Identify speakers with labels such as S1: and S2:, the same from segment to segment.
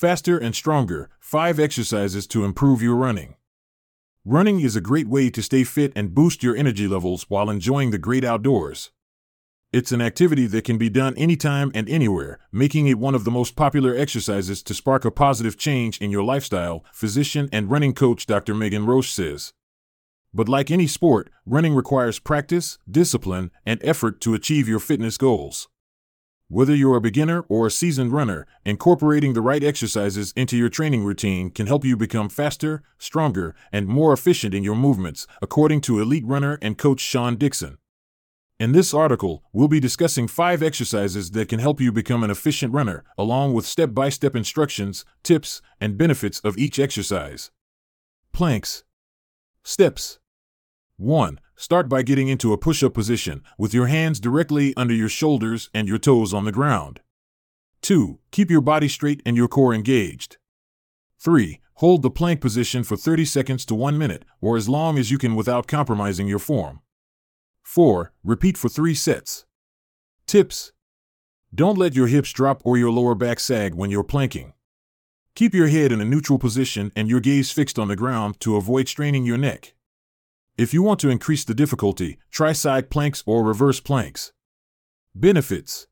S1: Faster and stronger, 5 exercises to improve your running. Running is a great way to stay fit and boost your energy levels while enjoying the great outdoors. It's an activity that can be done anytime and anywhere, making it one of the most popular exercises to spark a positive change in your lifestyle, physician and running coach Dr. Megan Roche says. But like any sport, running requires practice, discipline, and effort to achieve your fitness goals. Whether you're a beginner or a seasoned runner, incorporating the right exercises into your training routine can help you become faster, stronger, and more efficient in your movements, according to elite runner and coach Sean Dixon. In this article, we'll be discussing five exercises that can help you become an efficient runner, along with step by step instructions, tips, and benefits of each exercise. Planks. Steps. 1. Start by getting into a push up position with your hands directly under your shoulders and your toes on the ground. 2. Keep your body straight and your core engaged. 3. Hold the plank position for 30 seconds to 1 minute, or as long as you can without compromising your form. 4. Repeat for 3 sets. Tips Don't let your hips drop or your lower back sag when you're planking. Keep your head in a neutral position and your gaze fixed on the ground to avoid straining your neck. If you want to increase the difficulty, try side planks or reverse planks. Benefits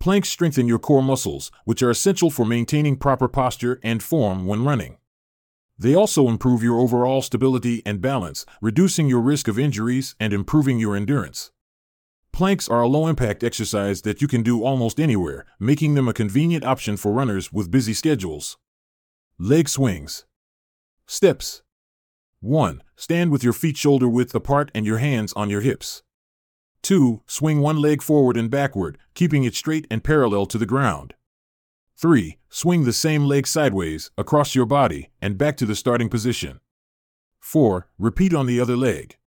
S1: Planks strengthen your core muscles, which are essential for maintaining proper posture and form when running. They also improve your overall stability and balance, reducing your risk of injuries and improving your endurance. Planks are a low impact exercise that you can do almost anywhere, making them a convenient option for runners with busy schedules. Leg swings. Steps. 1. Stand with your feet shoulder width apart and your hands on your hips. 2. Swing one leg forward and backward, keeping it straight and parallel to the ground. 3. Swing the same leg sideways, across your body, and back to the starting position. 4. Repeat on the other leg.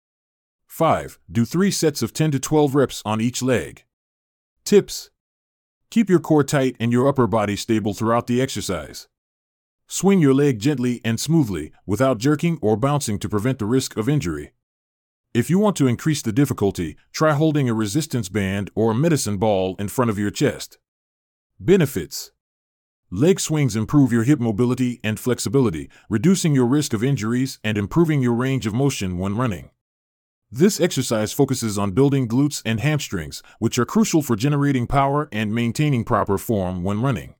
S1: 5. Do 3 sets of 10 to 12 reps on each leg. Tips Keep your core tight and your upper body stable throughout the exercise. Swing your leg gently and smoothly, without jerking or bouncing to prevent the risk of injury. If you want to increase the difficulty, try holding a resistance band or a medicine ball in front of your chest. Benefits Leg swings improve your hip mobility and flexibility, reducing your risk of injuries and improving your range of motion when running. This exercise focuses on building glutes and hamstrings, which are crucial for generating power and maintaining proper form when running.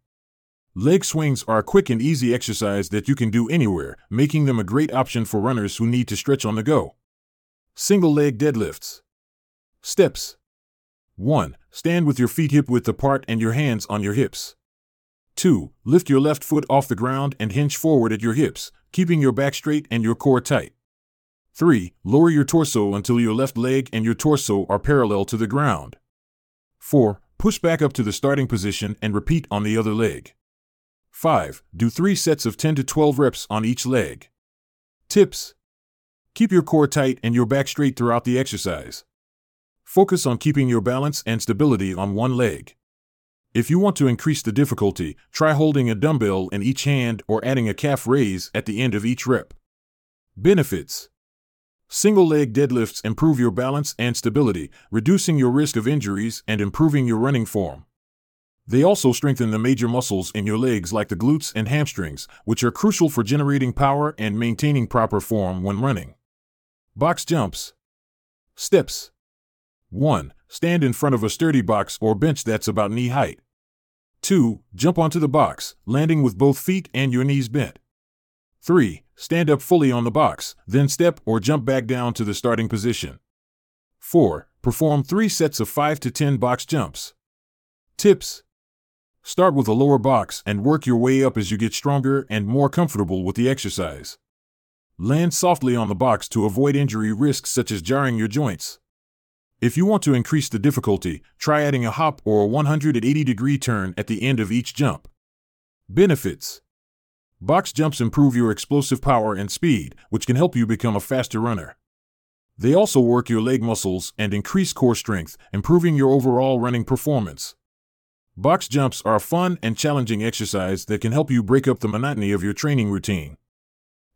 S1: Leg swings are a quick and easy exercise that you can do anywhere, making them a great option for runners who need to stretch on the go. Single leg deadlifts. Steps 1. Stand with your feet hip width apart and your hands on your hips. 2. Lift your left foot off the ground and hinge forward at your hips, keeping your back straight and your core tight. 3. Lower your torso until your left leg and your torso are parallel to the ground. 4. Push back up to the starting position and repeat on the other leg. 5. Do 3 sets of 10 to 12 reps on each leg. Tips Keep your core tight and your back straight throughout the exercise. Focus on keeping your balance and stability on one leg. If you want to increase the difficulty, try holding a dumbbell in each hand or adding a calf raise at the end of each rep. Benefits Single leg deadlifts improve your balance and stability, reducing your risk of injuries and improving your running form. They also strengthen the major muscles in your legs like the glutes and hamstrings, which are crucial for generating power and maintaining proper form when running. Box jumps. Steps. 1. Stand in front of a sturdy box or bench that's about knee height. 2. Jump onto the box, landing with both feet and your knees bent. 3. Stand up fully on the box, then step or jump back down to the starting position. 4. Perform 3 sets of 5 to 10 box jumps. Tips Start with a lower box and work your way up as you get stronger and more comfortable with the exercise. Land softly on the box to avoid injury risks such as jarring your joints. If you want to increase the difficulty, try adding a hop or a 180 degree turn at the end of each jump. Benefits Box jumps improve your explosive power and speed, which can help you become a faster runner. They also work your leg muscles and increase core strength, improving your overall running performance. Box jumps are a fun and challenging exercise that can help you break up the monotony of your training routine.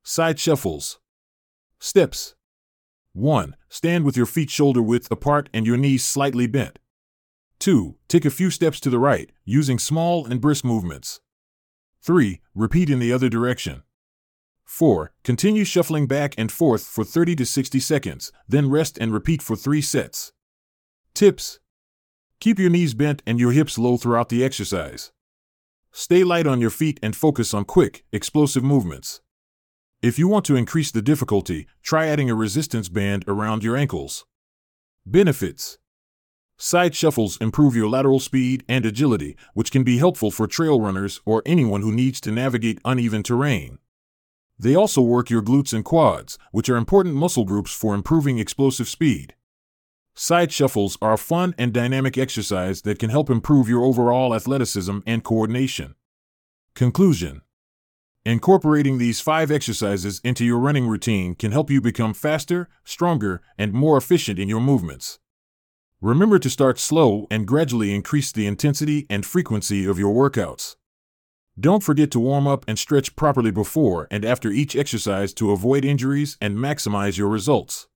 S1: Side shuffles. Steps 1. Stand with your feet shoulder width apart and your knees slightly bent. 2. Take a few steps to the right, using small and brisk movements. 3. Repeat in the other direction. 4. Continue shuffling back and forth for 30 to 60 seconds, then rest and repeat for 3 sets. Tips Keep your knees bent and your hips low throughout the exercise. Stay light on your feet and focus on quick, explosive movements. If you want to increase the difficulty, try adding a resistance band around your ankles. Benefits Side shuffles improve your lateral speed and agility, which can be helpful for trail runners or anyone who needs to navigate uneven terrain. They also work your glutes and quads, which are important muscle groups for improving explosive speed. Side shuffles are a fun and dynamic exercise that can help improve your overall athleticism and coordination. Conclusion Incorporating these five exercises into your running routine can help you become faster, stronger, and more efficient in your movements. Remember to start slow and gradually increase the intensity and frequency of your workouts. Don't forget to warm up and stretch properly before and after each exercise to avoid injuries and maximize your results.